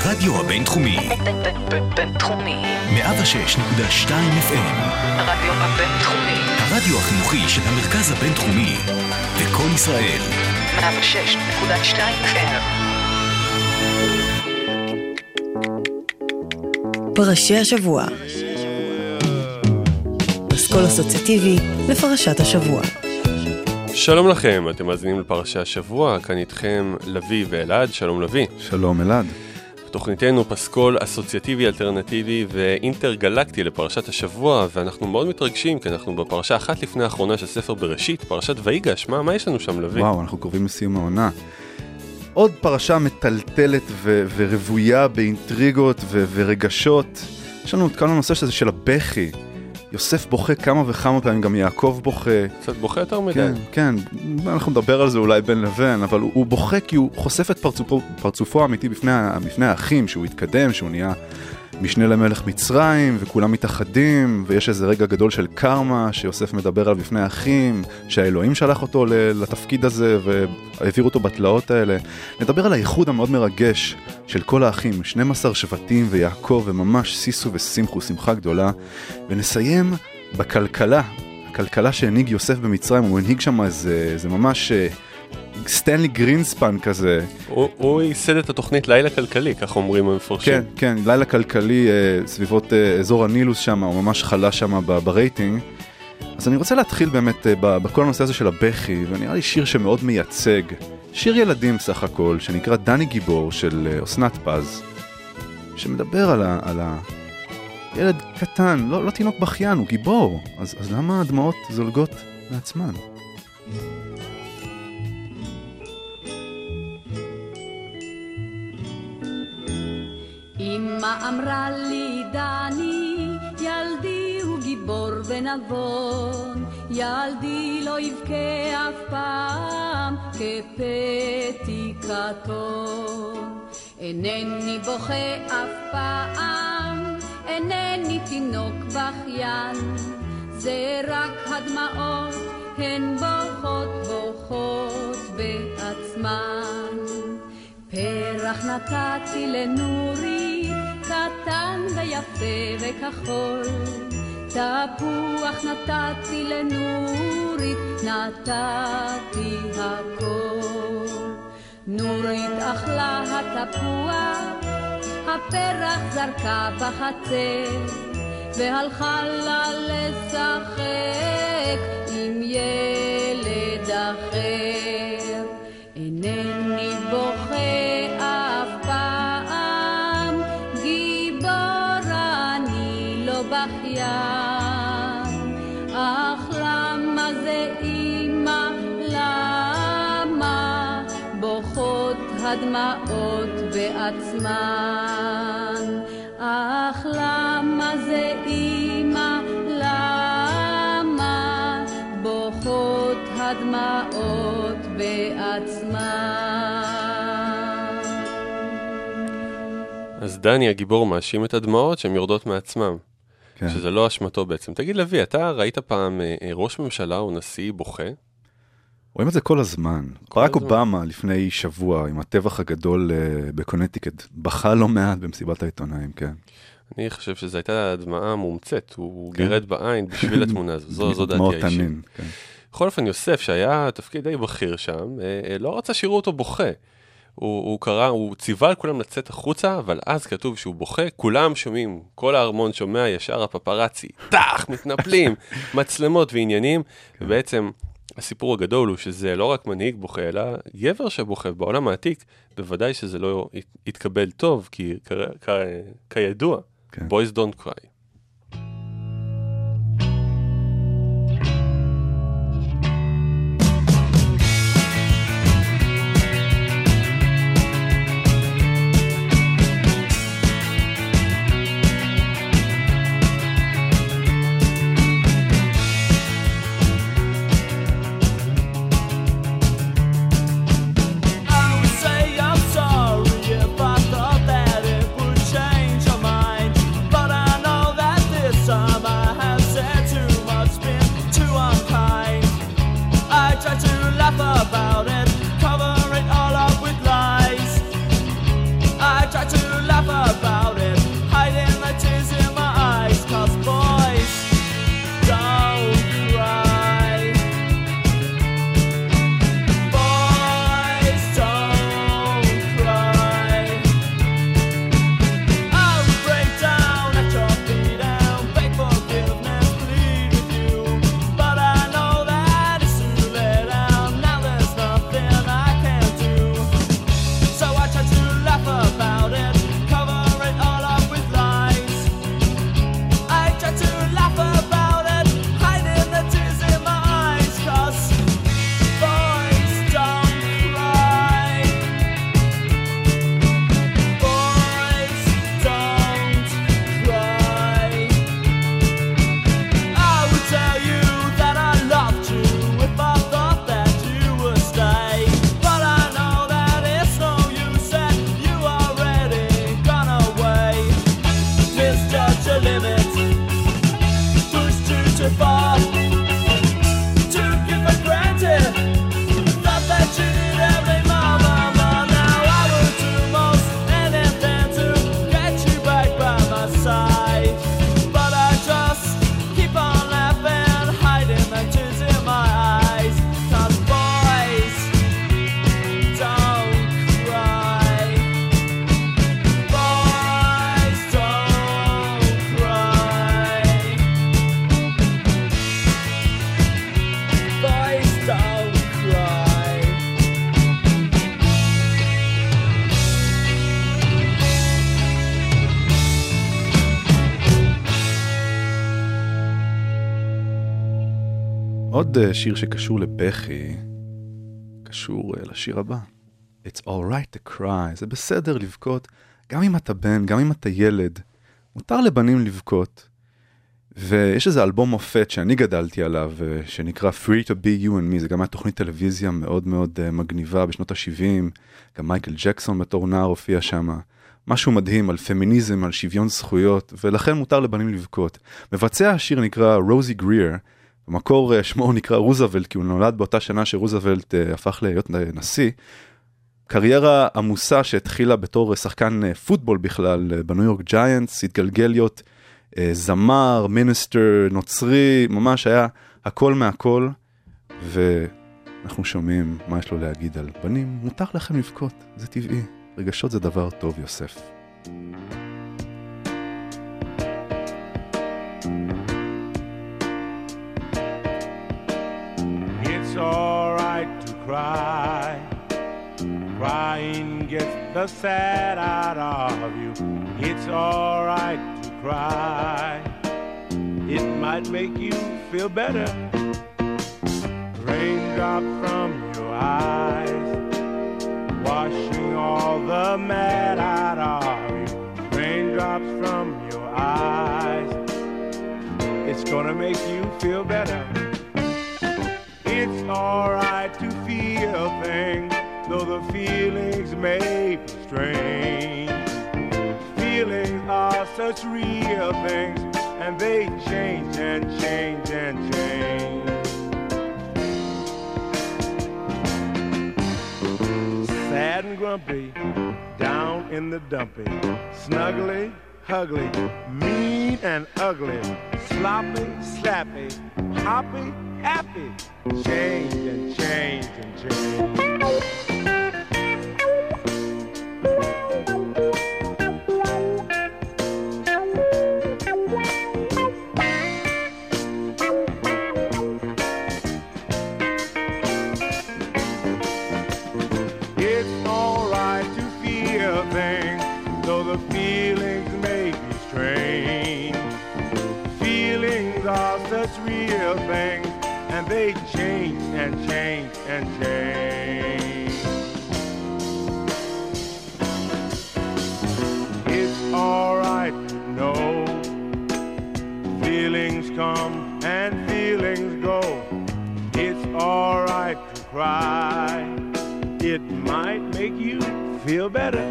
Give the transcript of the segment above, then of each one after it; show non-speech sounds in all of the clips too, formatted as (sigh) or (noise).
הרדיו הבינתחומי. בינתחומי. 106.2 FM. הרדיו הבינתחומי. הרדיו החינוכי של המרכז הבינתחומי. לקום ישראל. 106.2 FM. פרשי השבוע. אסכול אסוציאטיבי לפרשת השבוע. שלום לכם, אתם מאזינים לפרשי השבוע, כאן איתכם לביא ואלעד, שלום לביא. שלום אלעד. תוכניתנו פסקול אסוציאטיבי אלטרנטיבי ואינטרגלקטי לפרשת השבוע, ואנחנו מאוד מתרגשים כי אנחנו בפרשה אחת לפני האחרונה של ספר בראשית, פרשת ויגש, מה, מה יש לנו שם לביא? וואו, אנחנו קרובים לסיום העונה. עוד פרשה מטלטלת ו- ורוויה באינטריגות ו- ורגשות. יש לנו את כל הנושא של הבכי. יוסף בוכה כמה וכמה פעמים, גם יעקב בוכה. קצת בוכה יותר מדי. כן, כן, אנחנו נדבר על זה אולי בין לבין, אבל הוא, הוא בוכה כי הוא חושף את פרצופו, פרצופו האמיתי בפני, בפני האחים, שהוא התקדם, שהוא נהיה משנה למלך מצרים, וכולם מתאחדים, ויש איזה רגע גדול של קרמה, שיוסף מדבר עליו בפני האחים, שהאלוהים שלח אותו לתפקיד הזה, והעביר אותו בתלאות האלה. נדבר על האיחוד המאוד מרגש של כל האחים, 12 שבטים ויעקב, וממש סיסו ושמחו, שמחה גדולה, ונסיים בכלכלה, הכלכלה שהנהיג יוסף במצרים, הוא הנהיג שם איזה, איזה ממש אה, סטנלי גרינספן כזה. הוא, הוא ייסד את התוכנית לילה כלכלי, כך אומרים המפרשים. כן, כן, לילה כלכלי אה, סביבות אה, אזור הנילוס שם, הוא ממש חלה שם ברייטינג. אז אני רוצה להתחיל באמת אה, בכל הנושא הזה של הבכי, ונראה לי שיר שמאוד מייצג. שיר ילדים סך הכל, שנקרא דני גיבור של אה, אסנת פז, שמדבר על ה... על ה... ילד קטן, לא, לא תינוק בכיין, הוא גיבור. אז, אז למה הדמעות זולגות מעצמן? אמא אמרה לי דני, ילדי הוא גיבור ונבון, ילדי לא יבכה אף פעם כפתי קטון. אינני בוכה אף פעם, אינני תינוק בכיין, זה רק הדמעות, הן בוכות בוכות בעצמן. פרח נתתי לנורי, קטן ויפה וכחול. תפוח נתתי לנורית, נתתי הכל. נורית אכלה התפוח, הפרח זרקה בחצר, והלכה לה לשחק עם ילד אחר. הדמעות בעצמן? אך למה זה אמא, למה בוכות הדמעות בעצמן? אז דני הגיבור מאשים את הדמעות שהן יורדות מעצמם. כן. שזה לא אשמתו בעצם. תגיד לביא, אתה ראית פעם אה, ראש ממשלה או נשיא בוכה? רואים את זה כל הזמן. ברק. אובמה לפני שבוע עם הטבח הגדול אה, בקונטיקט, בכה לא מעט במסיבת העיתונאים, כן. אני חושב שזו הייתה דמעה מומצאת, הוא כן. גירד בעין בשביל (laughs) התמונה הזו, זו, זו דעתי האישית. כן. בכל אופן, יוסף, שהיה תפקיד די בכיר שם, אה, אה, לא רצה שיראו אותו בוכה. הוא, הוא קרא, הוא ציווה על כולם לצאת החוצה, אבל אז כתוב שהוא בוכה, כולם שומעים, כל הארמון שומע, ישר הפפרצי, טח, מתנפלים, (laughs) מצלמות ועניינים, ובעצם הסיפור הגדול הוא שזה לא רק מנהיג בוכה, אלא גבר שבוכה. בעולם העתיק, בוודאי שזה לא ית- יתקבל טוב, כי כ- כ- כידוע, כן. boys don't cry. אה, שיר שקשור לבכי, קשור אה, לשיר הבא. It's alright to cry, זה בסדר לבכות, גם אם אתה בן, גם אם אתה ילד, מותר לבנים לבכות. ויש איזה אלבום מופת שאני גדלתי עליו, אה, שנקרא Free to be you and me, זה גם היה תוכנית טלוויזיה מאוד מאוד מגניבה בשנות ה-70, גם מייקל ג'קסון בתור נער הופיע שם. משהו מדהים על פמיניזם, על שוויון זכויות, ולכן מותר לבנים לבכות. מבצע השיר נקרא רוזי גריר, במקור אה, שמו נקרא רוזוולט, כי הוא נולד באותה שנה שרוזוולט אה, הפך להיות אה, נשיא. קריירה עמוסה שהתחילה בתור שחקן פוטבול בכלל בניו יורק ג'יינטס, התגלגל להיות זמר, מיניסטר, נוצרי, ממש היה הכל מהכל, ואנחנו שומעים מה יש לו להגיד על בנים, מותר לכם לבכות, זה טבעי, רגשות זה דבר טוב, יוסף. It's cry. Crying gets the sad out of you. It's alright to cry. It might make you feel better. Raindrop from your eyes, washing all the mad out of you. Raindrops from your eyes. It's gonna make you feel better. It's alright to feel things, though the feelings may be strange. Feelings are such real things, and they change and change and change. Sad and grumpy, down in the dumpy, snuggly, hugly, mean and ugly, sloppy, slappy, hoppy, happy, change and change and change. Know feelings come and feelings go. It's alright to cry. It might make you feel better.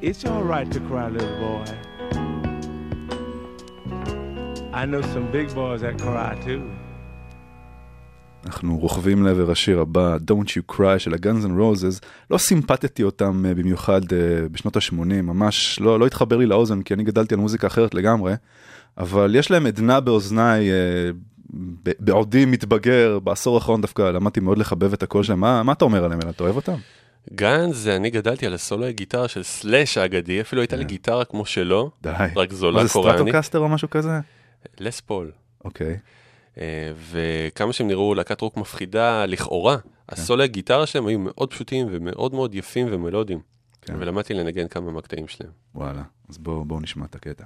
It's alright to cry, little boy. I know some big boys that cry too. אנחנו רוכבים לעבר השיר הבא, Don't You Cry של ה-Guns N' Roses. לא סימפטתי אותם אה, במיוחד אה, בשנות ה-80, ממש לא, לא התחבר לי לאוזן, כי אני גדלתי על מוזיקה אחרת לגמרי, אבל יש להם עדנה באוזניי, אה, בעודי מתבגר, בעשור האחרון דווקא למדתי מאוד לחבב את הקול שלהם. מה, מה אתה אומר עליהם? אתה אוהב אותם? גאנז, אני גדלתי על הסולו גיטרה של סלאש האגדי, אפילו הייתה לי גיטרה כמו שלו, די. רק מה זולה זה קוריאנית. Stratocaster או משהו כזה? לס פול. אוקיי. אה, וכמה שהם נראו להקת רוק מפחידה, לכאורה, כן. הסולי גיטרה שלהם היו מאוד פשוטים ומאוד מאוד יפים ומלודיים. כן. ולמדתי לנגן כמה מהקטעים שלהם. וואלה, אז בואו בוא נשמע את הקטע.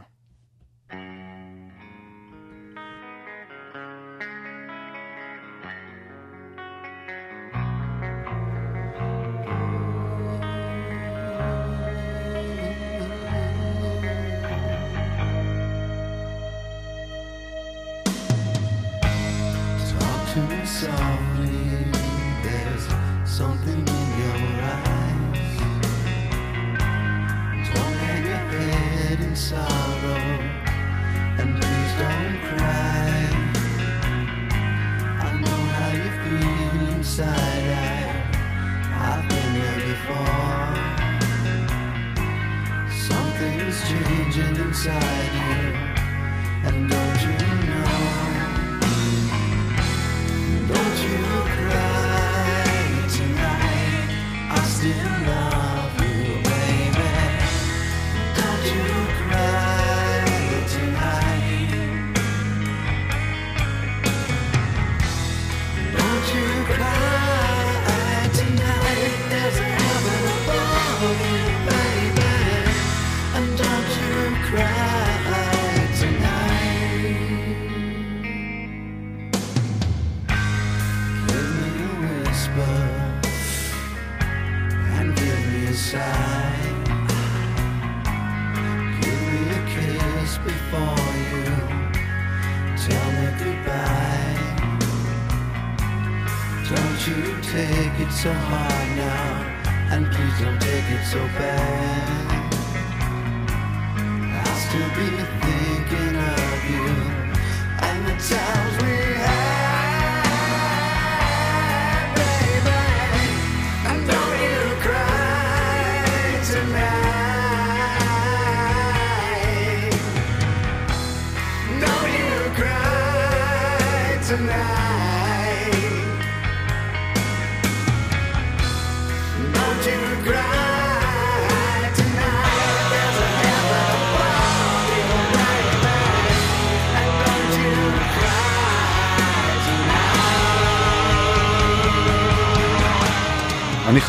I, I've been there before. Something's changing inside you,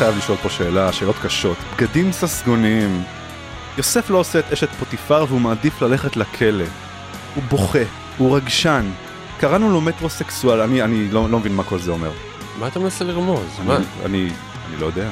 חייב לשאול פה שאלה, שאלות קשות. בגדים ססגוניים. יוסף לא עושה את אשת פוטיפר והוא מעדיף ללכת לכלא. הוא בוכה, הוא רגשן. קראנו לו מטרוסקסואל, אני, אני לא, לא מבין מה כל זה אומר. מה אתה מנסה לרמוז? אני, מה? אני, אני לא יודע.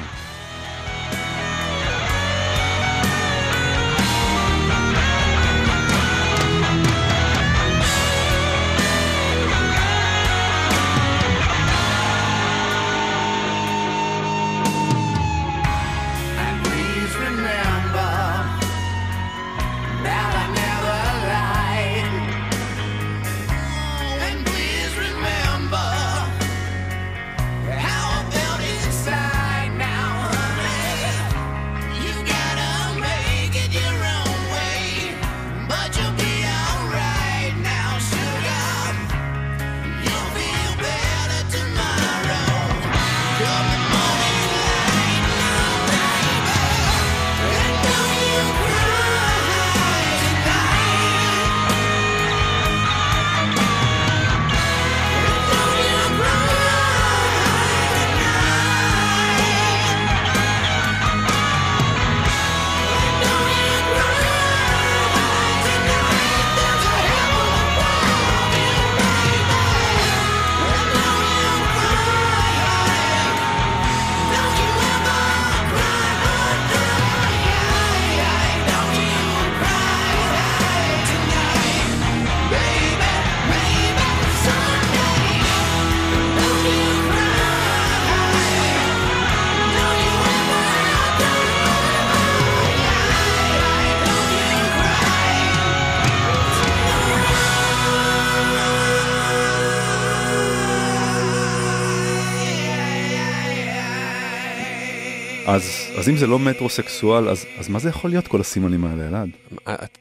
אז, אם זה לא מטרוסקסואל, אז, אז מה זה יכול להיות כל הסימנים האלה, אלעד?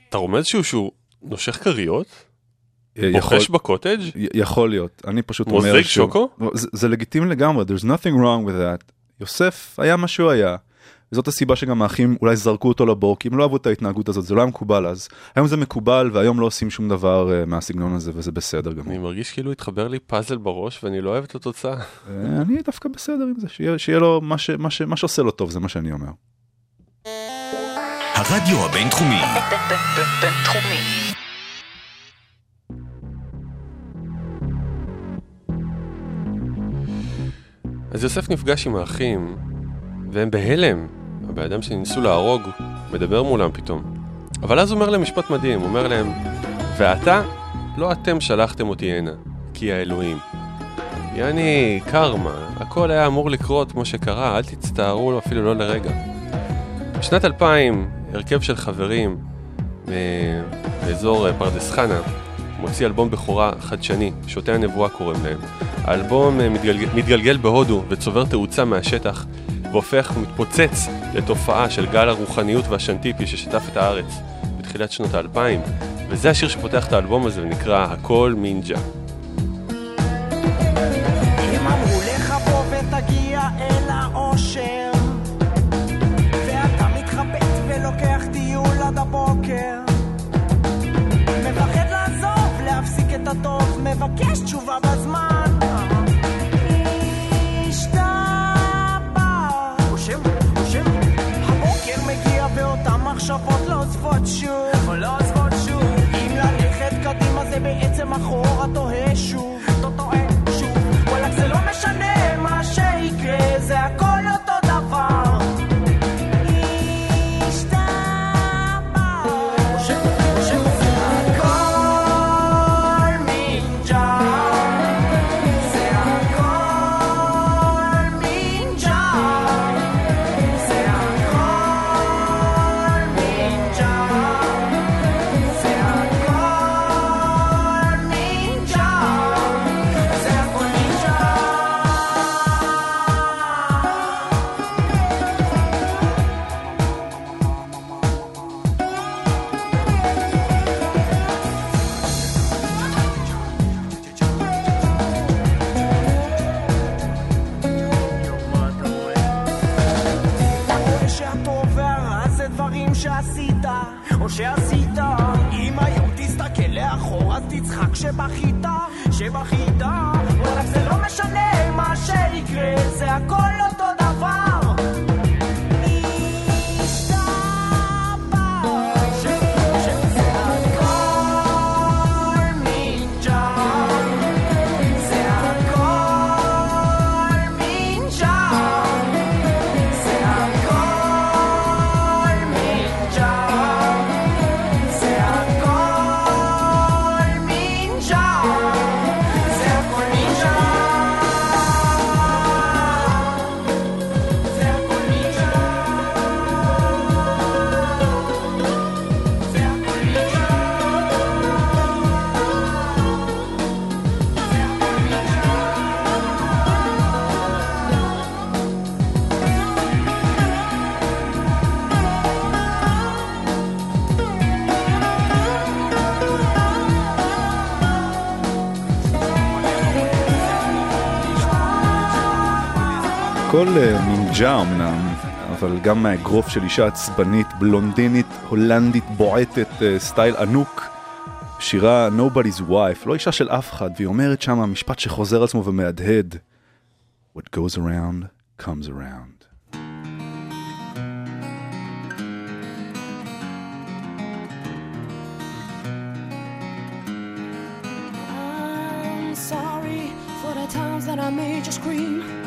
אתה רומז שהוא שהוא נושך כריות? בוחש בקוטג'? י- יכול להיות, אני פשוט מוזג אומר שהוא- שוקו? לא, זה, זה לגיטימי לגמרי, there's nothing wrong with that. יוסף היה מה שהוא היה. זאת הסיבה שגם האחים אולי זרקו אותו לבור, כי הם לא אהבו את ההתנהגות הזאת, זה לא היה מקובל אז. היום זה מקובל, והיום לא עושים שום דבר uh, מהסגנון הזה, וזה בסדר גמור. אני מרגיש כאילו התחבר לי פאזל בראש ואני לא אוהב את התוצאה. Uh, אני דווקא בסדר עם זה, שיהיה, שיהיה לו מה, ש, מה, ש, מה שעושה לו טוב, זה מה שאני אומר. הרדיו הבינתחומי, בינתחומי. אז יוסף נפגש עם האחים, והם בהלם. הבן אדם שניסו להרוג מדבר מולם פתאום. אבל אז אומר להם משפט מדהים, הוא אומר להם, ואתה, לא אתם שלחתם אותי הנה, כי האלוהים. יעני, קרמה, הכל היה אמור לקרות כמו שקרה, אל תצטערו לו אפילו לא לרגע. בשנת 2000, הרכב של חברים אה, באזור אה, פרדס חנה מוציא אלבום בכורה חדשני, שותי הנבואה קוראים להם. האלבום אה, מתגלגל, מתגלגל בהודו וצובר תאוצה מהשטח והופך ומתפוצץ לתופעה של גל הרוחניות והשנטיפי ששטף את הארץ בתחילת שנות האלפיים וזה השיר שפותח את האלבום הזה ונקרא הכל מינג'ה. מבקש תשובה בזמן fortune. הכל אה, נינג'ה אמנם, אבל גם מהאגרוף של אישה עצבנית, בלונדינית, הולנדית, בועטת, אה, סטייל ענוק. שירה Nobody's Wife, לא אישה של אף אחד, והיא אומרת שם משפט שחוזר עצמו ומהדהד What goes around comes around. I made you scream,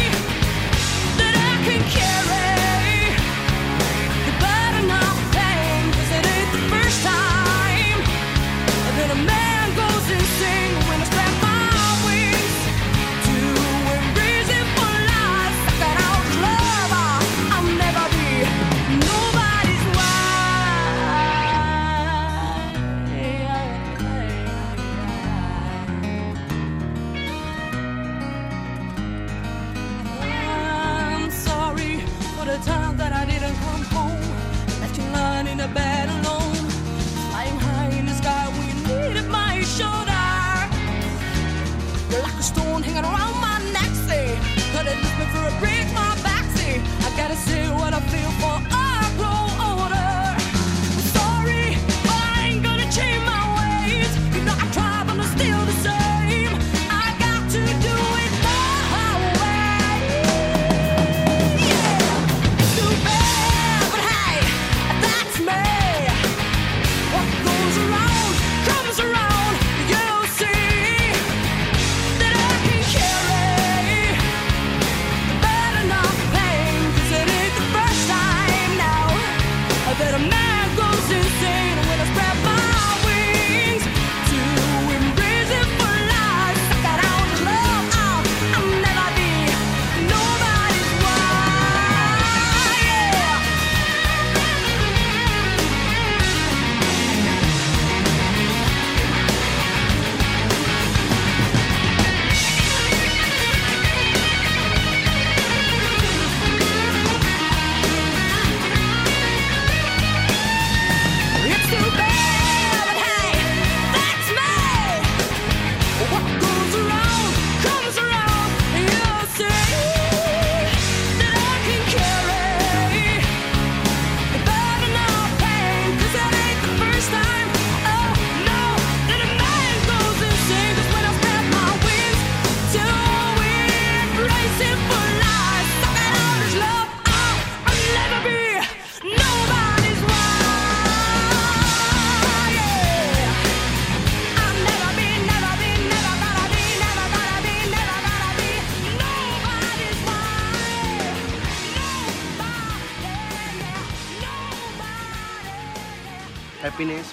bad.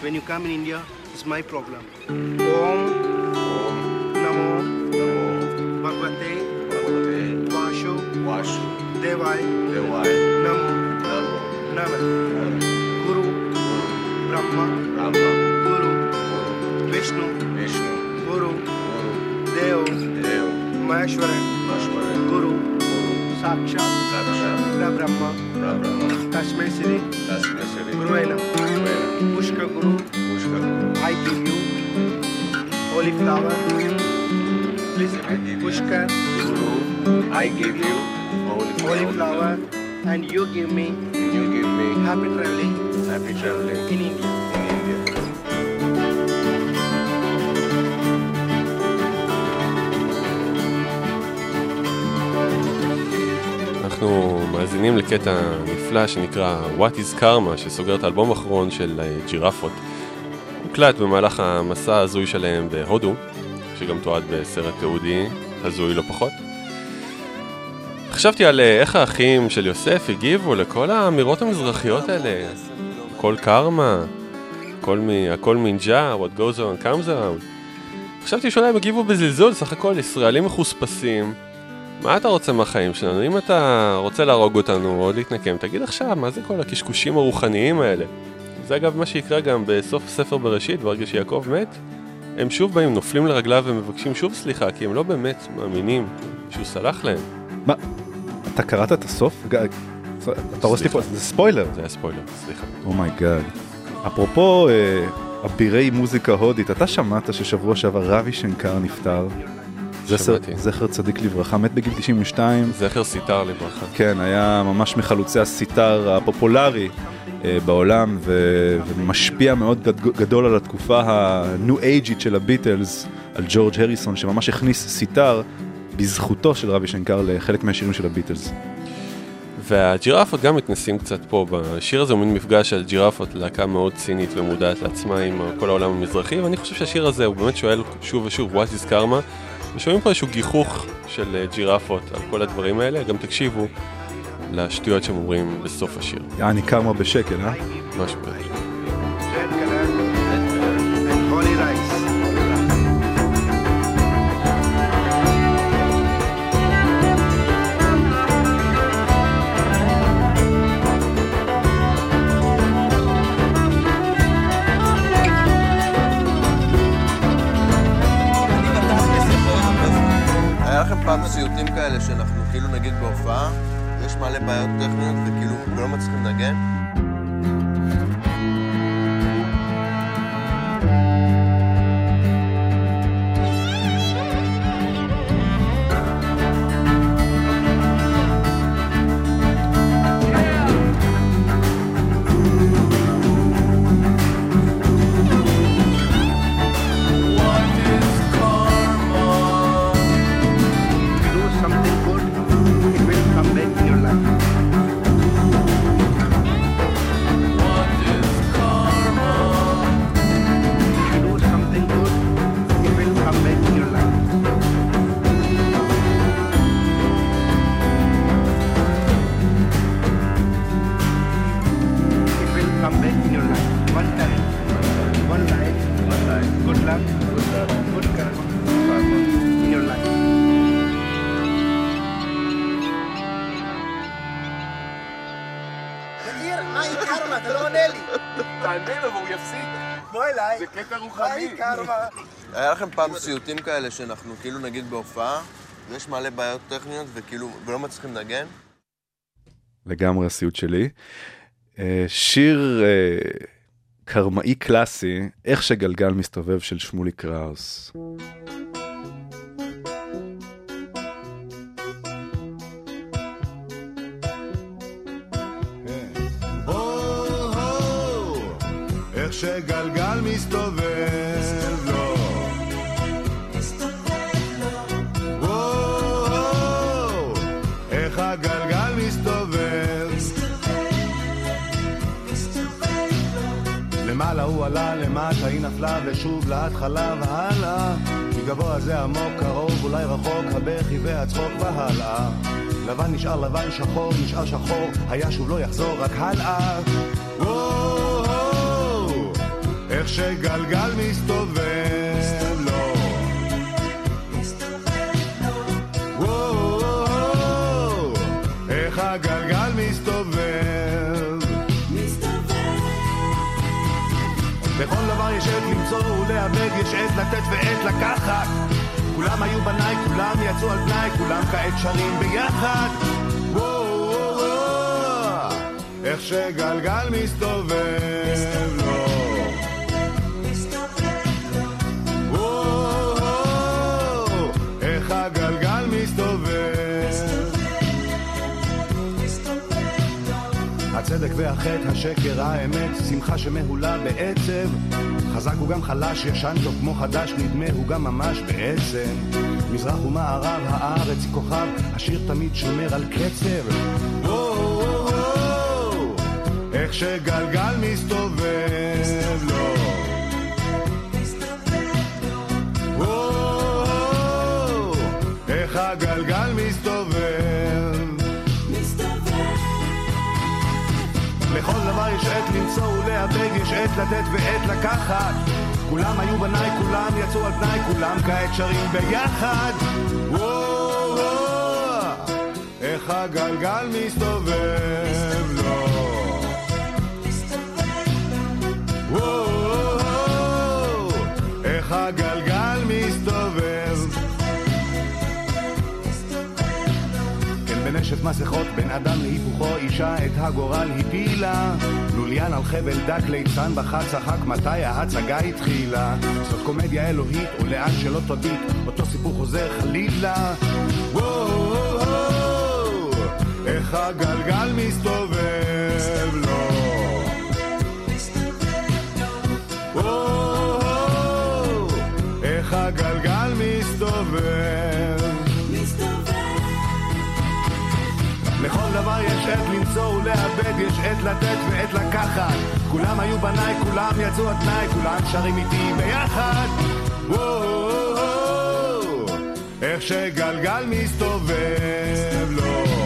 when you come in India, it's my problem. Om, Om Namo, Namo, Bhagavate, Bhagavate, Vasho, Devai, Devai, Namo, Namo, Namo, Guru, Brahma, Brahma, Guru, Vishnu, Vishnu, Guru, Deo, Deo, Maheshwara, Maheshwara, Guru, Sakshat, Sakshat, Brahma, Brahma, Tashmai Sri, Tashmai Sri, Guru Enam everywhere. Pushka Guru, Pushka Guru, IPU, Cauliflower, listen, Pushka Guru, I give you cauliflower, and you give me, you give me happy traveling, happy traveling in India. אנחנו מאזינים לקטע נפלא שנקרא What is Karma, שסוגר את האלבום האחרון של אה, ג'ירפות. הוקלט במהלך המסע ההזוי שלהם בהודו, שגם תועד בסרט תיעודי הזוי לא פחות. חשבתי על אה, איך האחים של יוסף הגיבו לכל האמירות המזרחיות האלה. הכל קרמה, הכל, מ... הכל מינג'ה, what goes on comes around. חשבתי שאולי הם הגיבו בזלזול, סך הכל ישראלים מחוספסים. מה אתה רוצה מהחיים שלנו? אם אתה רוצה להרוג אותנו או להתנקם, תגיד עכשיו, מה זה כל הקשקושים הרוחניים האלה? זה אגב מה שיקרה גם בסוף ספר בראשית, ברגע שיעקב מת, הם שוב באים, נופלים לרגליו ומבקשים שוב סליחה, כי הם לא באמת מאמינים שהוא סלח להם. מה, אתה קראת את הסוף? אתה הורס לי פה, זה ספוילר. זה היה ספוילר, סליחה. Oh my God. אפרופו אה, אבירי מוזיקה הודית, אתה שמעת ששבוע שעבר רבי שנקר נפטר? זכר- צדיק לברכה, מת בגיל 92. זכר סיטר לברכה. כן, היה ממש מחלוצי הסיטר הפופולרי אה, בעולם ו- ומשפיע מאוד גד- גדול על התקופה הניו אייג'ית של הביטלס, על ג'ורג' הריסון שממש הכניס סיטר בזכותו של רבי שנקר לחלק מהשירים של הביטלס. והג'ירפות גם מתנסים קצת פה, בשיר הזה הוא מין מפגש של ג'ירפות, להקה מאוד צינית ומודעת לעצמה עם כל העולם המזרחי, ואני חושב שהשיר הזה הוא באמת שואל שוב ושוב, what is karma, ושומעים פה איזשהו גיחוך של אה, ג'ירפות על כל הדברים האלה, גם תקשיבו לשטויות שהם אומרים בסוף השיר. יעני קרמה בשקל, אה? משהו כזה. סיוטים כאלה שאנחנו כאילו נגיד בהופעה, יש מלא בעיות טכניות וכאילו ולא מצליחים לנגן? לגמרי הסיוט שלי. אה, שיר אה, קרמאי קלאסי, איך שגלגל מסתובב של שמולי קראוס. איך שגלגל מסתובב למטה היא נפלה, ושוב להתחלה והלאה. כי גבוה זה עמוק, קרוב, אולי רחוק, הבכי והצחוק והלאה. לבן נשאר לבן, שחור נשאר שחור, היה שוב לא יחזור, רק הלאה. וואו, איך שגלגל מסתובב בכל דבר יש עת למצוא ולאבד, יש עת לתת ועת לקחת. כולם היו בניי, כולם יצאו על תנאי, כולם כעת שרים ביחד. וואו, וואו, וואו, איך שגלגל מסתובב. הצדק והחטא, השקר, האמת, שמחה שמהולה בעצב. חזק הוא גם חלש, ישן טוב כמו חדש, נדמה הוא גם ממש בעצם. מזרח ומערב, הארץ היא כוכב, השיר תמיד שומר על קצב. איך שגלגל מסתובב לו. איך הגלגל מסתובב. לכל דבר יש עת למצוא ולאבד, יש עת לתת ועת לקחת. כולם היו בניי, כולם יצאו על תנאי, כולם כעת שרים ביחד. וואו, וואו, איך הגלגל מסתובב לו. וואו, וואו, בנשף מסכות, בין אדם להיפוכו, אישה את הגורל הפילה. לוליין על חבל דק, ליצן בחד צחק, מתי ההצגה התחילה? זאת קומדיה אלוהית, ולאן שלא תביט, אותו סיפור חוזר חלילה. וואו, איך הגלגל מסתובב למצוא ולאבד, יש עת לתת ועת לקחת. כולם היו בניי, כולם יצאו על תנאי, כולם שרים איתי ביחד. וואו, איך שגלגל מסתובב לו.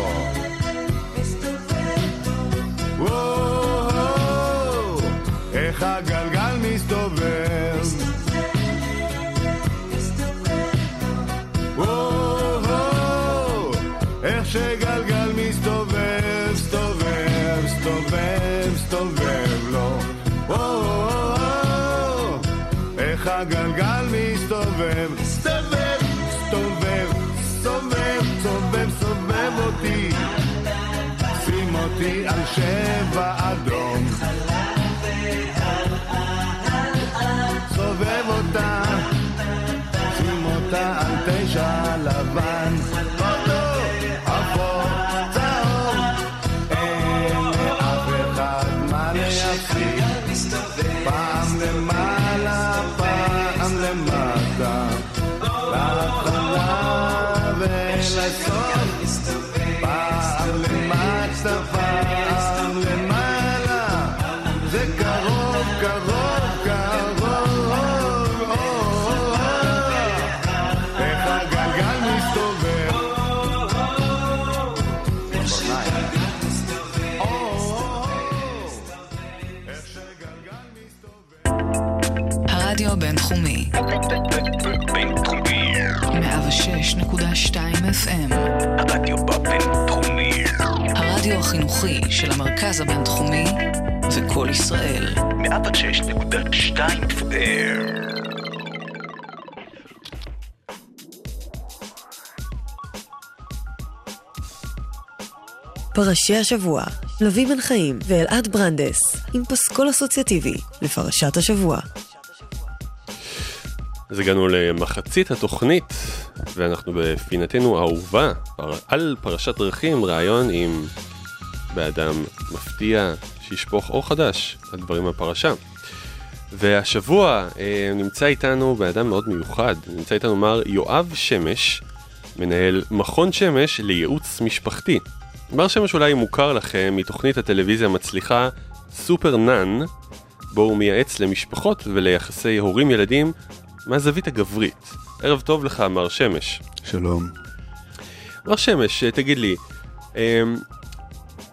אותי על שבע אדום. בינתחומי. 106.2 FM. הרדיו הבינתחומי. הרדיו החינוכי של המרכז הבינתחומי זה קול ישראל. 106.2 FM. פרשי השבוע, נביא בן חיים ואלעד ברנדס, עם פסקול אסוציאטיבי לפרשת השבוע. אז הגענו למחצית התוכנית, ואנחנו בפינתנו האהובה. על פרשת דרכים, ראיון עם באדם מפתיע שישפוך אור חדש על דברים בפרשה. והשבוע אה, נמצא איתנו באדם מאוד מיוחד, נמצא איתנו מר יואב שמש, מנהל מכון שמש לייעוץ משפחתי. מר שמש אולי מוכר לכם מתוכנית הטלוויזיה המצליחה סופר נאן, בו הוא מייעץ למשפחות וליחסי הורים-ילדים מהזווית הגברית. ערב טוב לך, מר שמש. שלום. מר שמש, תגיד לי, אמ,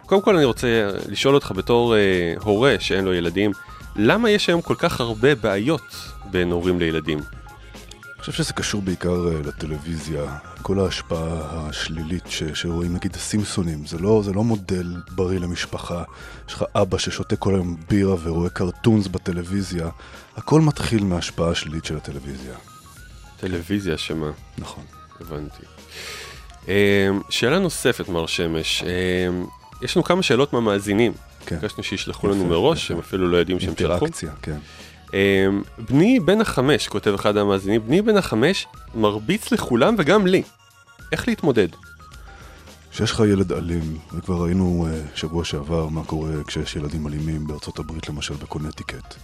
קודם כל אני רוצה לשאול אותך בתור אה, הורה שאין לו ילדים, למה יש היום כל כך הרבה בעיות בין הורים לילדים? אני חושב שזה קשור בעיקר אה, לטלוויזיה, כל ההשפעה השלילית ש, שרואים, נגיד הסימפסונים, זה לא, זה לא מודל בריא למשפחה. יש לך אבא ששותה כל היום בירה ורואה קרטונס בטלוויזיה, הכל מתחיל מההשפעה השלילית של הטלוויזיה. טלוויזיה שמה. נכון. הבנתי. אה, שאלה נוספת, מר שמש. אה, יש לנו כמה שאלות מהמאזינים. כן. ביקשנו שישלחו לנו מראש, הם אפילו לא יודעים שהם שלחו. אינטראקציה, כן. אה, בני בן החמש, כותב אחד המאזינים, בני בן החמש מרביץ לכולם וגם לי. איך להתמודד? כשיש לך ילד אלים, וכבר ראינו uh, שבוע שעבר מה קורה כשיש ילדים אלימים בארצות הברית, למשל בקונטיקט.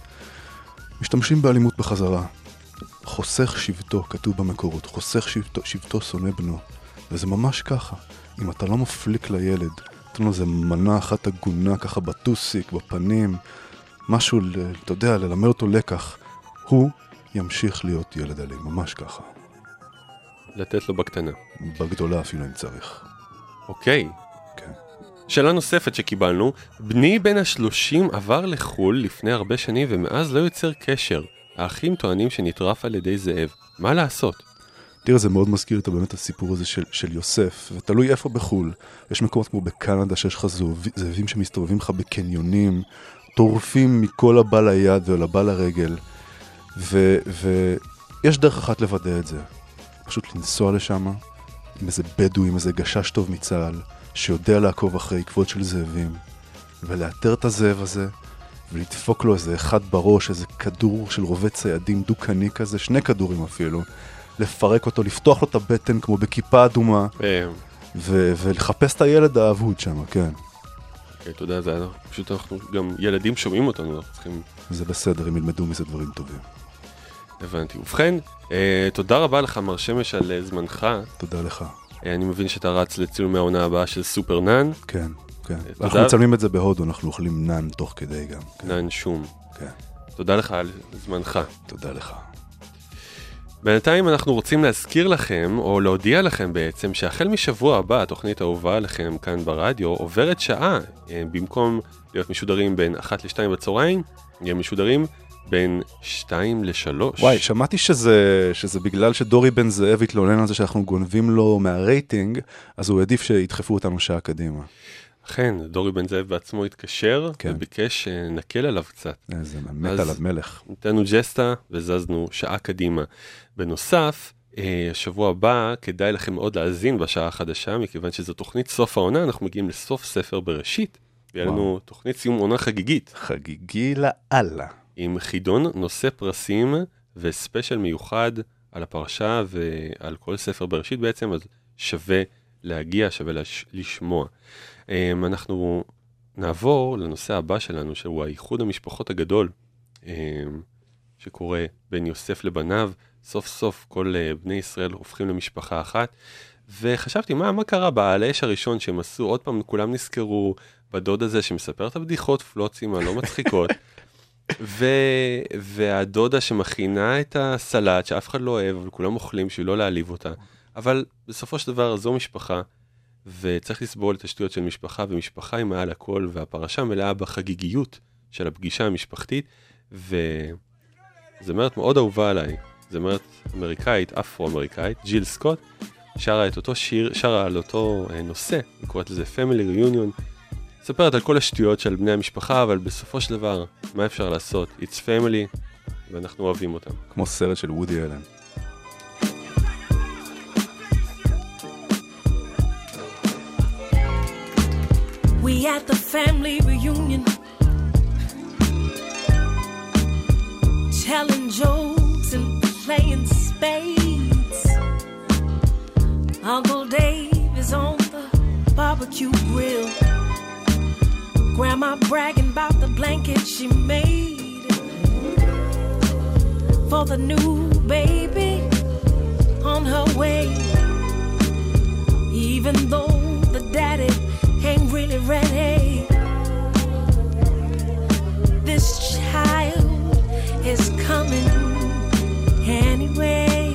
משתמשים באלימות בחזרה. חוסך שבטו, כתוב במקורות, חוסך שבטו, שבטו שונא בנו. וזה ממש ככה. אם אתה לא מפליק לילד, נותן לו איזה מנה אחת הגונה ככה בטוסיק, בפנים, משהו, אתה יודע, ללמד אותו לקח, הוא ימשיך להיות ילד אלים, ממש ככה. לתת לו בקטנה. בגדולה אפילו אם צריך. אוקיי. כן. שאלה נוספת שקיבלנו, בני בן השלושים עבר לחו"ל לפני הרבה שנים ומאז לא יוצר קשר. האחים טוענים שנטרף על ידי זאב. מה לעשות? תראה, זה מאוד מזכיר את באמת הסיפור הזה של, של יוסף, ותלוי איפה בחו"ל. יש מקומות כמו בקנדה שיש לך זאב, זאבים שמסתובבים לך בקניונים, טורפים מכל הבא ליד ולבא לרגל, ו, ויש דרך אחת לוודא את זה. פשוט לנסוע לשם עם איזה בדואי, עם איזה גשש טוב מצה"ל, שיודע לעקוב אחרי עקבות של זאבים, ולאתר את הזאב הזה, ולדפוק לו איזה אחד בראש, איזה כדור של רובה ציידים דו-קני כזה, שני כדורים אפילו, לפרק אותו, לפתוח לו את הבטן כמו בכיפה אדומה, ו- ולחפש את הילד האבוד שם, כן. אוקיי, יודע, זה פשוט אנחנו גם ילדים שומעים אותנו, אנחנו צריכים... זה בסדר, הם ילמדו מזה דברים טובים. הבנתי. ובכן, אה, תודה רבה לך, מר שמש, על אה, זמנך. תודה לך. אה, אני מבין שאתה רץ לצילומי העונה הבאה של סופר נאן. כן, כן. תודה. אנחנו מצלמים את זה בהודו, אנחנו אוכלים נאן תוך כדי גם. כן. נאן שום. כן. תודה לך על זמנך. תודה לך. בינתיים אנחנו רוצים להזכיר לכם, או להודיע לכם בעצם, שהחל משבוע הבא, התוכנית האהובה עליכם כאן ברדיו, עוברת שעה. אה, במקום להיות משודרים בין 1 ל-2 בצהריים, נהיה משודרים בין 2 ל-3. וואי, שמעתי שזה, שזה בגלל שדורי בן זאב התלונן על זה שאנחנו גונבים לו מהרייטינג, אז הוא העדיף שידחפו אותנו שעה קדימה. אכן, דורי בן זאב בעצמו התקשר, כן. וביקש שנקל עליו קצת. איזה מת אז עליו מלך. נתנו ג'סטה וזזנו שעה קדימה. בנוסף, אה, השבוע הבא כדאי לכם מאוד להאזין בשעה החדשה, מכיוון שזו תוכנית סוף העונה, אנחנו מגיעים לסוף ספר בראשית, ויהיה לנו. תוכנית סיום עונה חגיגית. חגיגי לאללה. עם חידון נושא פרסים וספיישל מיוחד על הפרשה ועל כל ספר בראשית בעצם, אז שווה להגיע, שווה לש... לשמוע. אמ, אנחנו נעבור לנושא הבא שלנו, שהוא האיחוד המשפחות הגדול, אמ, שקורה בין יוסף לבניו. סוף סוף כל אה, בני ישראל הופכים למשפחה אחת. וחשבתי, מה, מה קרה בעל האש הראשון שהם עשו? עוד פעם, כולם נזכרו בדוד הזה שמספר את הבדיחות פלוצים הלא מצחיקות. (laughs) ו... והדודה שמכינה את הסלט שאף אחד לא אוהב, אבל כולם אוכלים בשביל לא להעליב אותה. אבל בסופו של דבר זו משפחה, וצריך לסבול את השטויות של משפחה, ומשפחה היא מעל הכל, והפרשה מלאה בחגיגיות של הפגישה המשפחתית, וזמרת מאוד אהובה עליי, זמרת אמריקאית, אפרו-אמריקאית, ג'יל סקוט, שרה את אותו שיר, שרה על אותו אה, נושא, היא קוראת לזה Family Reunion, מספרת על כל השטויות של בני המשפחה, אבל בסופו של דבר, מה אפשר לעשות? It's family, ואנחנו אוהבים אותם. כמו סרט של וודי אלן. We at the family reunion, telling jokes and playing spades. Uncle Dave is on the barbecue grill. Grandma bragging about the blanket she made for the new baby on her way. Even though the daddy ain't really ready. This child is coming anyway.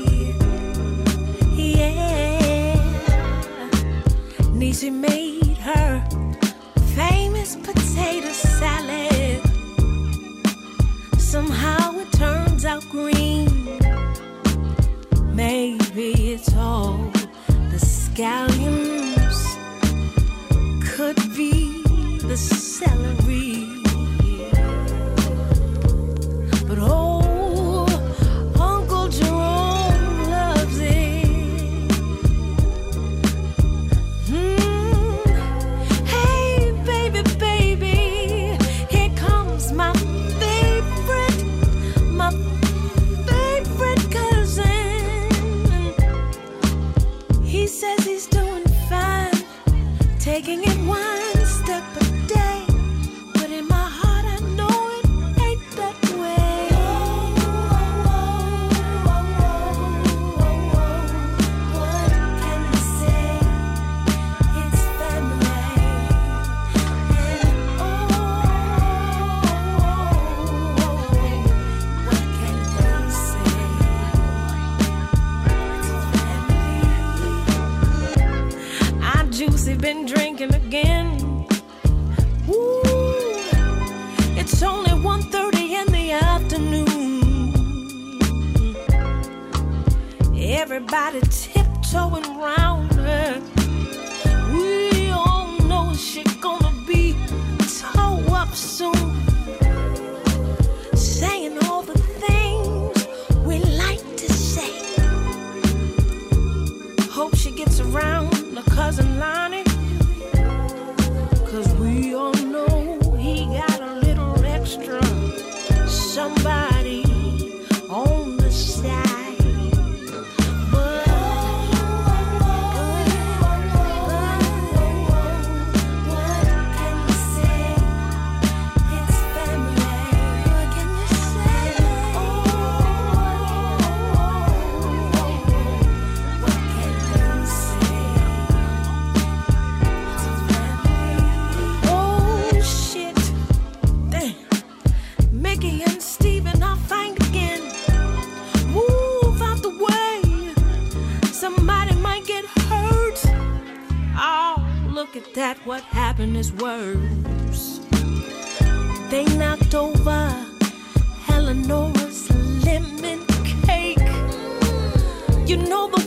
Yeah. Niecy made her famous potato salad. Somehow it turns out green. Maybe it's all the scallions the celery. But oh, Uncle Jerome loves it. Hmm. Hey, baby, baby, here comes my favorite, my favorite cousin. He says he's doing fine, taking it one step day. Everybody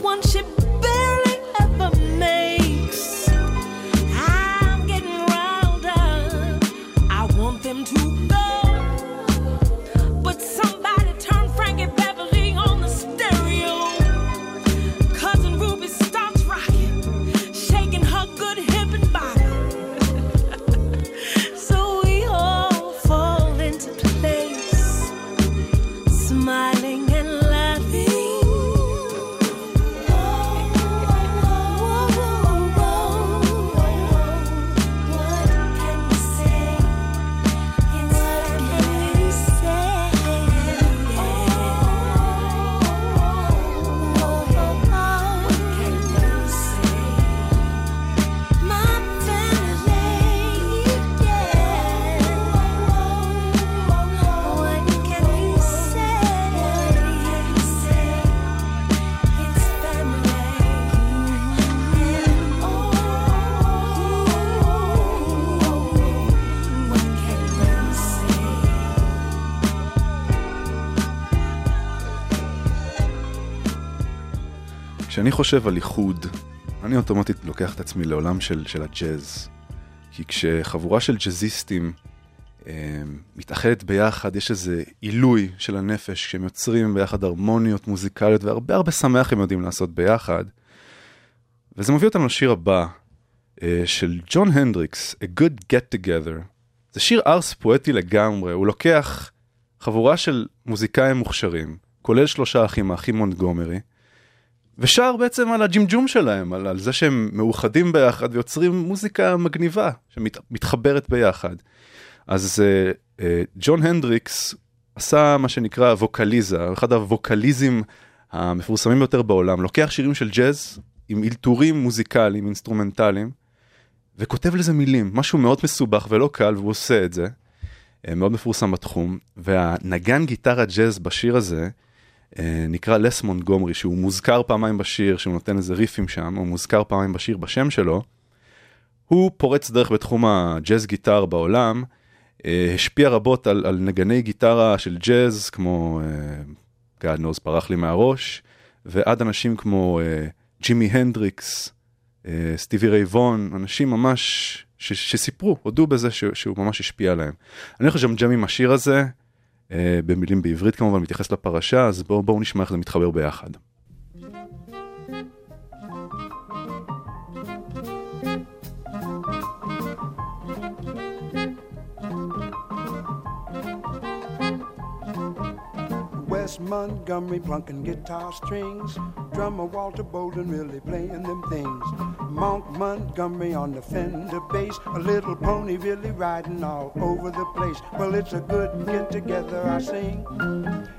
one ship. כשאני חושב על איחוד, אני אוטומטית לוקח את עצמי לעולם של, של הג'אז. כי כשחבורה של ג'אזיסטים אה, מתאחדת ביחד, יש איזה עילוי של הנפש, כשהם יוצרים ביחד הרמוניות מוזיקליות, והרבה הרבה שמח הם יודעים לעשות ביחד. וזה מביא אותנו לשיר הבא, אה, של ג'ון הנדריקס, A Good Get Together. זה שיר ארס פואטי לגמרי, הוא לוקח חבורה של מוזיקאים מוכשרים, כולל שלושה אחים, האחים מונטגומרי, ושר בעצם על הג'ימג'ום שלהם, על, על זה שהם מאוחדים ביחד ויוצרים מוזיקה מגניבה שמתחברת ביחד. אז uh, uh, ג'ון הנדריקס עשה מה שנקרא vocalese, אחד ה vocalese המפורסמים ביותר בעולם, לוקח שירים של ג'אז עם אלתורים מוזיקליים, אינסטרומנטליים, וכותב לזה מילים, משהו מאוד מסובך ולא קל, והוא עושה את זה, אה, מאוד מפורסם בתחום, והנגן גיטרה ג'אז בשיר הזה, נקרא ווס מונטגומרי, שהוא מוזכר פעמיים בשיר, שהוא נותן איזה ריפים שם, הוא מוזכר פעמיים בשיר בשם שלו. הוא פורץ דרך בתחום ה jazz guitar בעולם, אה, השפיע רבות על, על נגני גיטרה של ג'אז, כמו God knows פרח לי מהראש, ועד אנשים כמו אה, ג'ימי הנדריקס, אה, סטיבי ריי ווהן, אנשים ממש ש, שסיפרו, הודו בזה ש, שהוא ממש השפיע עליהם. אני הולך לג'ם עם השיר הזה, אה, במילים בעברית כמובן, מתייחס לפרשה, אז בואו בוא נשמע איך זה מתחבר ביחד. Montgomery plunking guitar strings, drummer Walter Bolden really playing them things. Monk Montgomery on the Fender bass, a little pony really riding all over the place. Well, it's a good get together, I sing.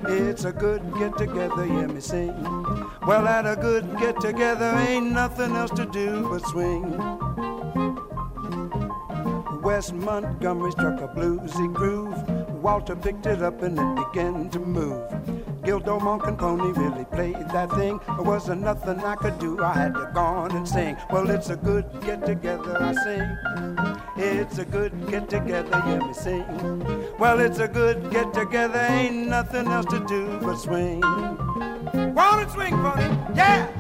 It's a good get together, hear me sing. Well, at a good get together, ain't nothing else to do but swing. West Montgomery struck a bluesy groove. Walter picked it up and it began to move. Gildo Monk and Pony really played that thing. There wasn't nothing I could do. I had to go on and sing. Well, it's a good get together, I sing. It's a good get together, hear me sing. Well, it's a good get together, ain't nothing else to do but swing.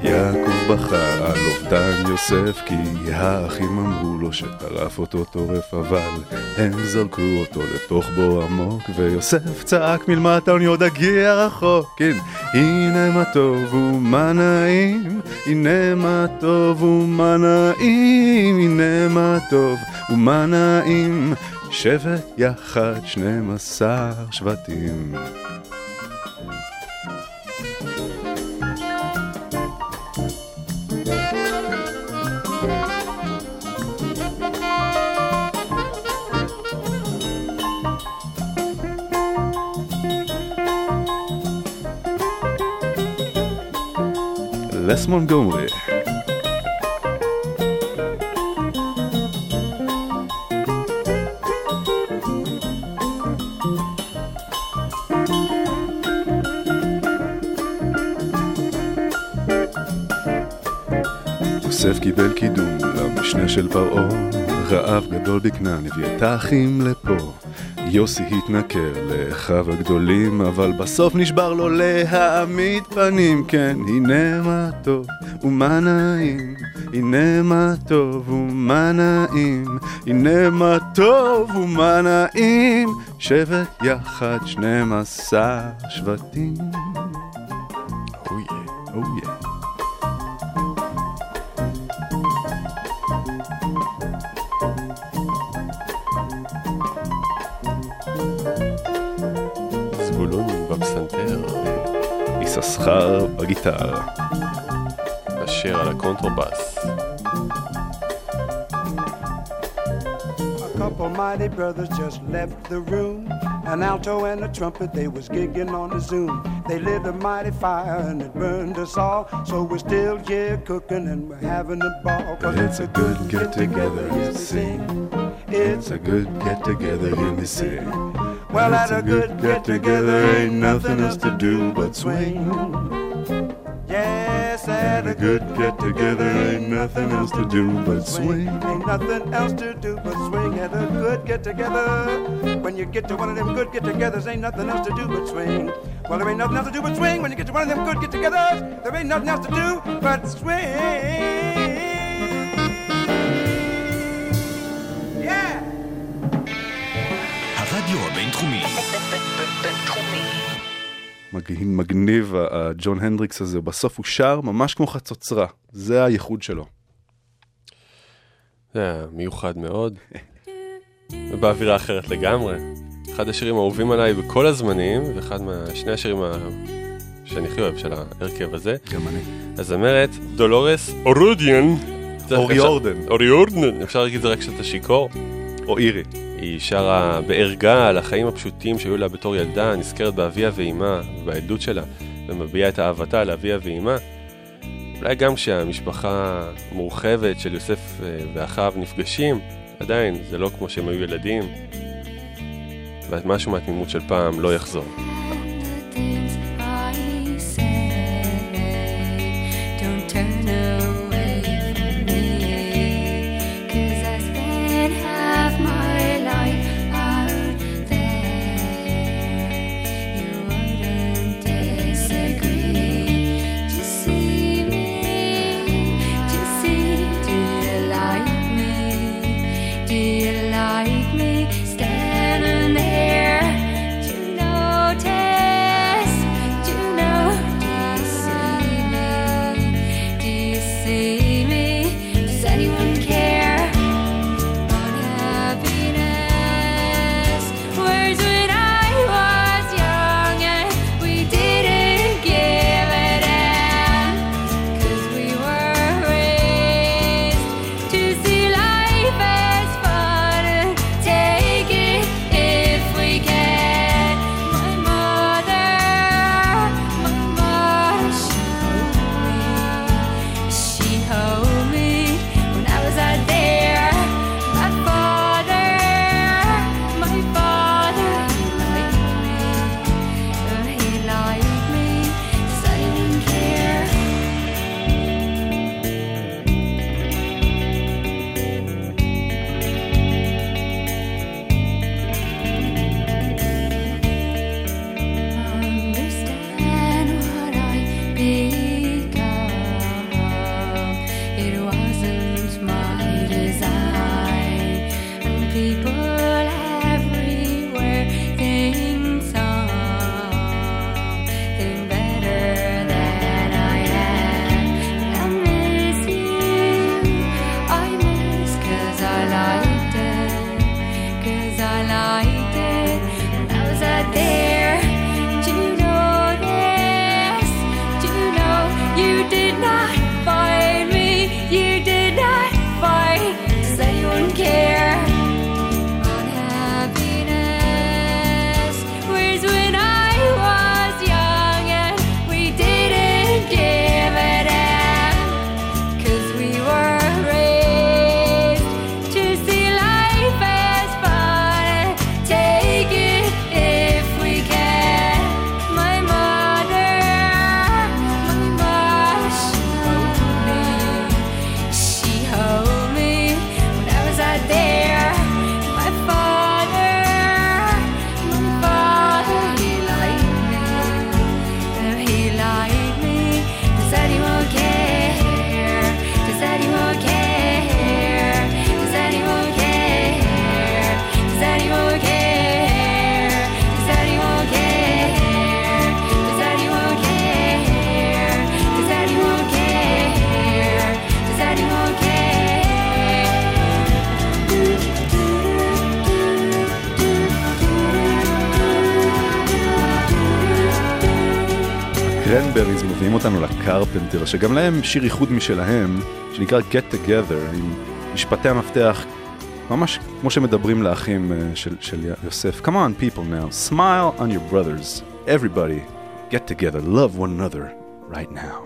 יעקב בכה על אובדן יוסף כי האחים אמרו לו שטרף אותו טורף אבל הם זרקו אותו לתוך בור עמוק ויוסף צעק מלמטה אני עוד אגיע רחוק כן. הנה מה טוב ומה נעים הנה מה טוב ומה נעים הנה מה טוב ומה נעים. שבט יחד 12 שבטים לס מונגומרי. יוסף קיבל קידום למשנה של פרעה, רעב גדול בכנען הביא את האחים לפה. יוסי התנכר לאחיו הגדולים, אבל בסוף נשבר לו להעמיד פנים. כן, הנה מה טוב ומה נעים, הנה מה טוב ומה נעים, הנה מה טוב ומה נעים, שבט יחד 12 שבטים. יששכר בגיטרה. אשר על הקונטרבאס. A couple mighty brothers just left the room. An alto and a trumpet, they was gigging on the Zoom. They lit a mighty fire and it burned us all. So we're still here cooking and we're having a ball. Cause It's a good get together, you sing. It's a good get together, hear me sing. Well, It's at a good get together, ain't nothing else to do but swing. Yes, at A good get together, ain't nothing else to do but swing. Ain't nothing else to do but swing at a good get together. When you get to one of them good get togethers, ain't nothing else to do but swing. Well, there ain't nothing else to do but swing. When you get to one of them good get togethers, there ain't nothing else to do but swing. Yeah! הרדיו הבינתחומי. מג- מגניב הג'ון הנדריקס הזה, בסוף הוא שר ממש כמו חצוצרה, זה הייחוד שלו. זה היה מיוחד מאוד. ובאווירה אחרת לגמרי. אחד השירים האהובים עליי בכל הזמנים, ואחד מהשני השירים ה... שאני הכי אוהב של ההרכב הזה. גם אני. הזמרת דולורס אורודיאן. אוריורדן. אוריורדן, אפשר להגיד את זה רק כשאתה שיכור. או אירי. היא שרה בערגה על החיים הפשוטים שהיו לה בתור ילדה, נזכרת באביה ואימה, בילדות שלה, ומביעה את אהבתה לאביה ואימה. אולי גם כשהמשפחה המורחבת של יוסף אה, ואחיו נפגשים, עדיין זה לא כמו שהם היו ילדים, ומשהו מהתמימות של פעם לא יחזור. אלא שגם להם שיר ייחוד משלהם, שנקרא Get Together, עם משפטי המפתח, ממש כמו שמדברים לאחים של, של יוסף. Come on people now, smile on your brothers, everybody, get together, love one another right now.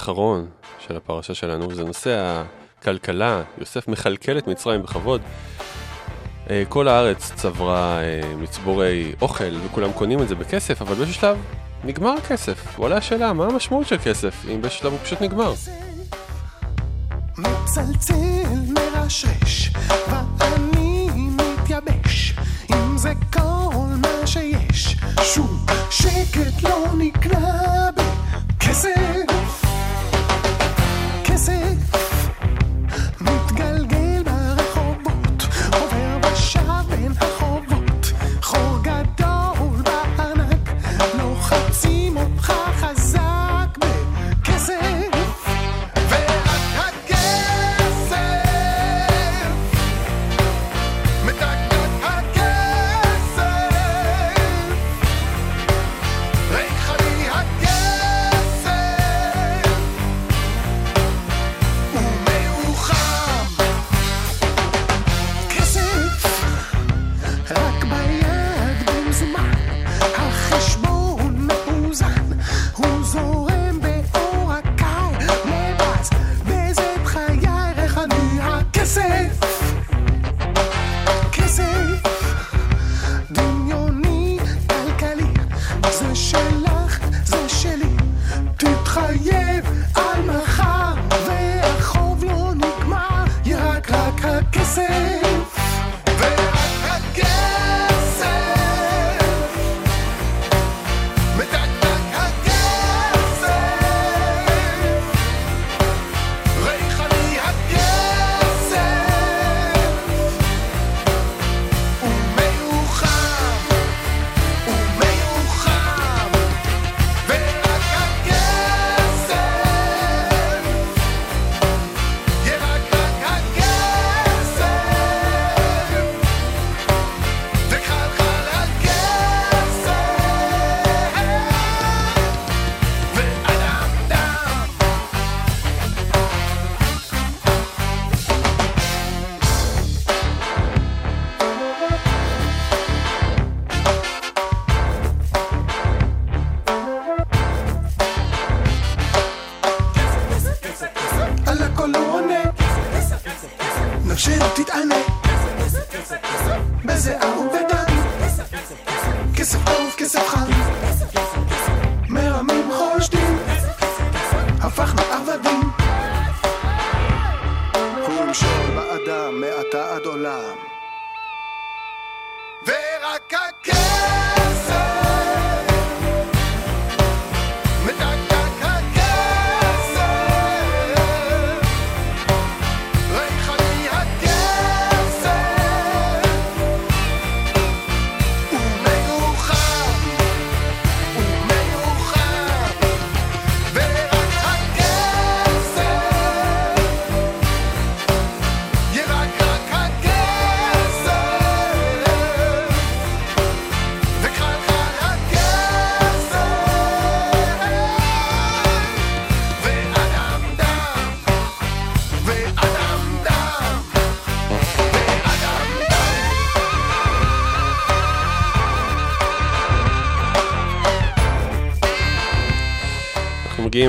האחרון של הפרשה שלנו, זה נושא הכלכלה. יוסף מכלכל את מצרים בכבוד. אה, כל הארץ צברה אה, מצבורי אוכל, וכולם קונים את זה בכסף, אבל באיזשהו שלב נגמר הכסף. ועולה השאלה, מה המשמעות של כסף, אם באיזשהו שלב הוא פשוט נגמר? מצלצל, מרשרש, ואני מתייבש, אם זה כל מה שיש, שום שקט לא נגמר.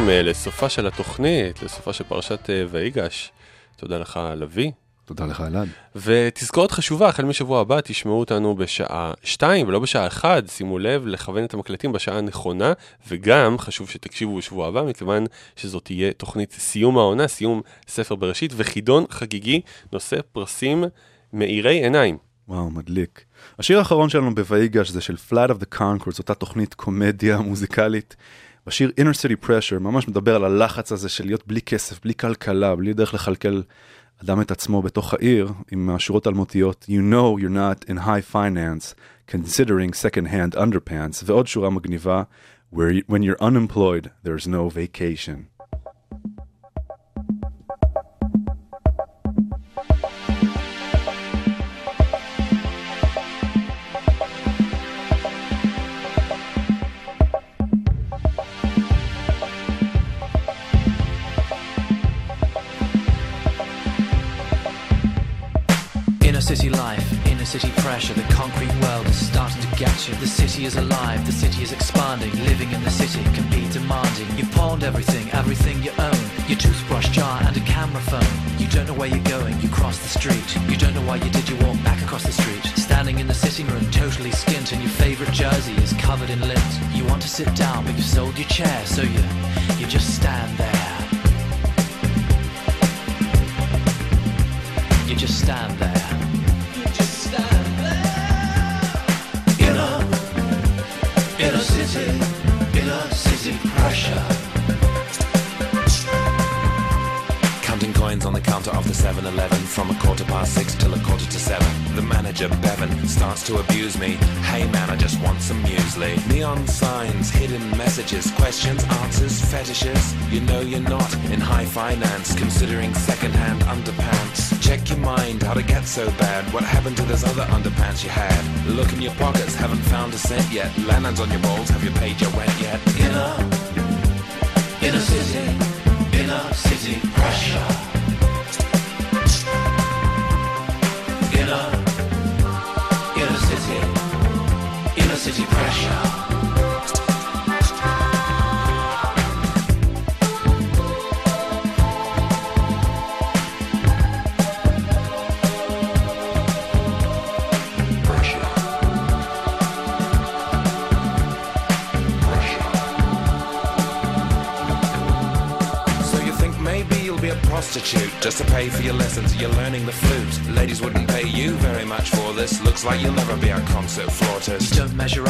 מגיעים אה, לסופה של התוכנית, לסופה של פרשת אה, ויגש. תודה לך, לביא. תודה לך, אלעד. ותזכורת חשובה, החל משבוע הבא תשמעו אותנו בשעה 2 ולא בשעה 1, שימו לב לכוון את המקלטים בשעה הנכונה, וגם חשוב שתקשיבו בשבוע הבא, מכיוון שזאת תהיה תוכנית סיום העונה, סיום ספר בראשית, וחידון חגיגי נושא פרסים מאירי עיניים. וואו, מדליק. השיר האחרון שלנו בויגש זה של Flight of the Concords, אותה תוכנית קומדיה מוזיקלית. בשיר Inner City Pressure ממש מדבר על הלחץ הזה של להיות בלי כסף, בלי כלכלה, בלי דרך לכלכל אדם את עצמו בתוך העיר, עם השורות אלמותיות You know you're not in high finance, considering second hand underpants, ועוד שורה מגניבה When you're unemployed, there's no vacation. You. The city is alive, the city is expanding. Living in the city can be demanding. You've pawned everything, everything you own. Your toothbrush jar and a camera phone. You don't know where you're going, you cross the street. You don't know why you did, you walk back across the street. Standing in the sitting room, totally skint, and your favorite jersey is covered in lint. You want to sit down, but you've sold your chair, so you, you just stand there. You just stand there. Biraz sizi, biraz sizi aşağı On the counter of the 7 Eleven from a quarter past six till a quarter to seven. The manager, Bevan, starts to abuse me. Hey man, I just want some muesli. Neon signs, hidden messages, questions, answers, fetishes. You know you're not in high finance, considering second-hand underpants. Check your mind, how to get so bad. What happened to those other underpants you had? Look in your pockets, haven't found a cent yet. Landlines on your balls, have you paid your rent yet? Inner, inner city, inner city pressure. Like you'll never be a concert flautist. Measure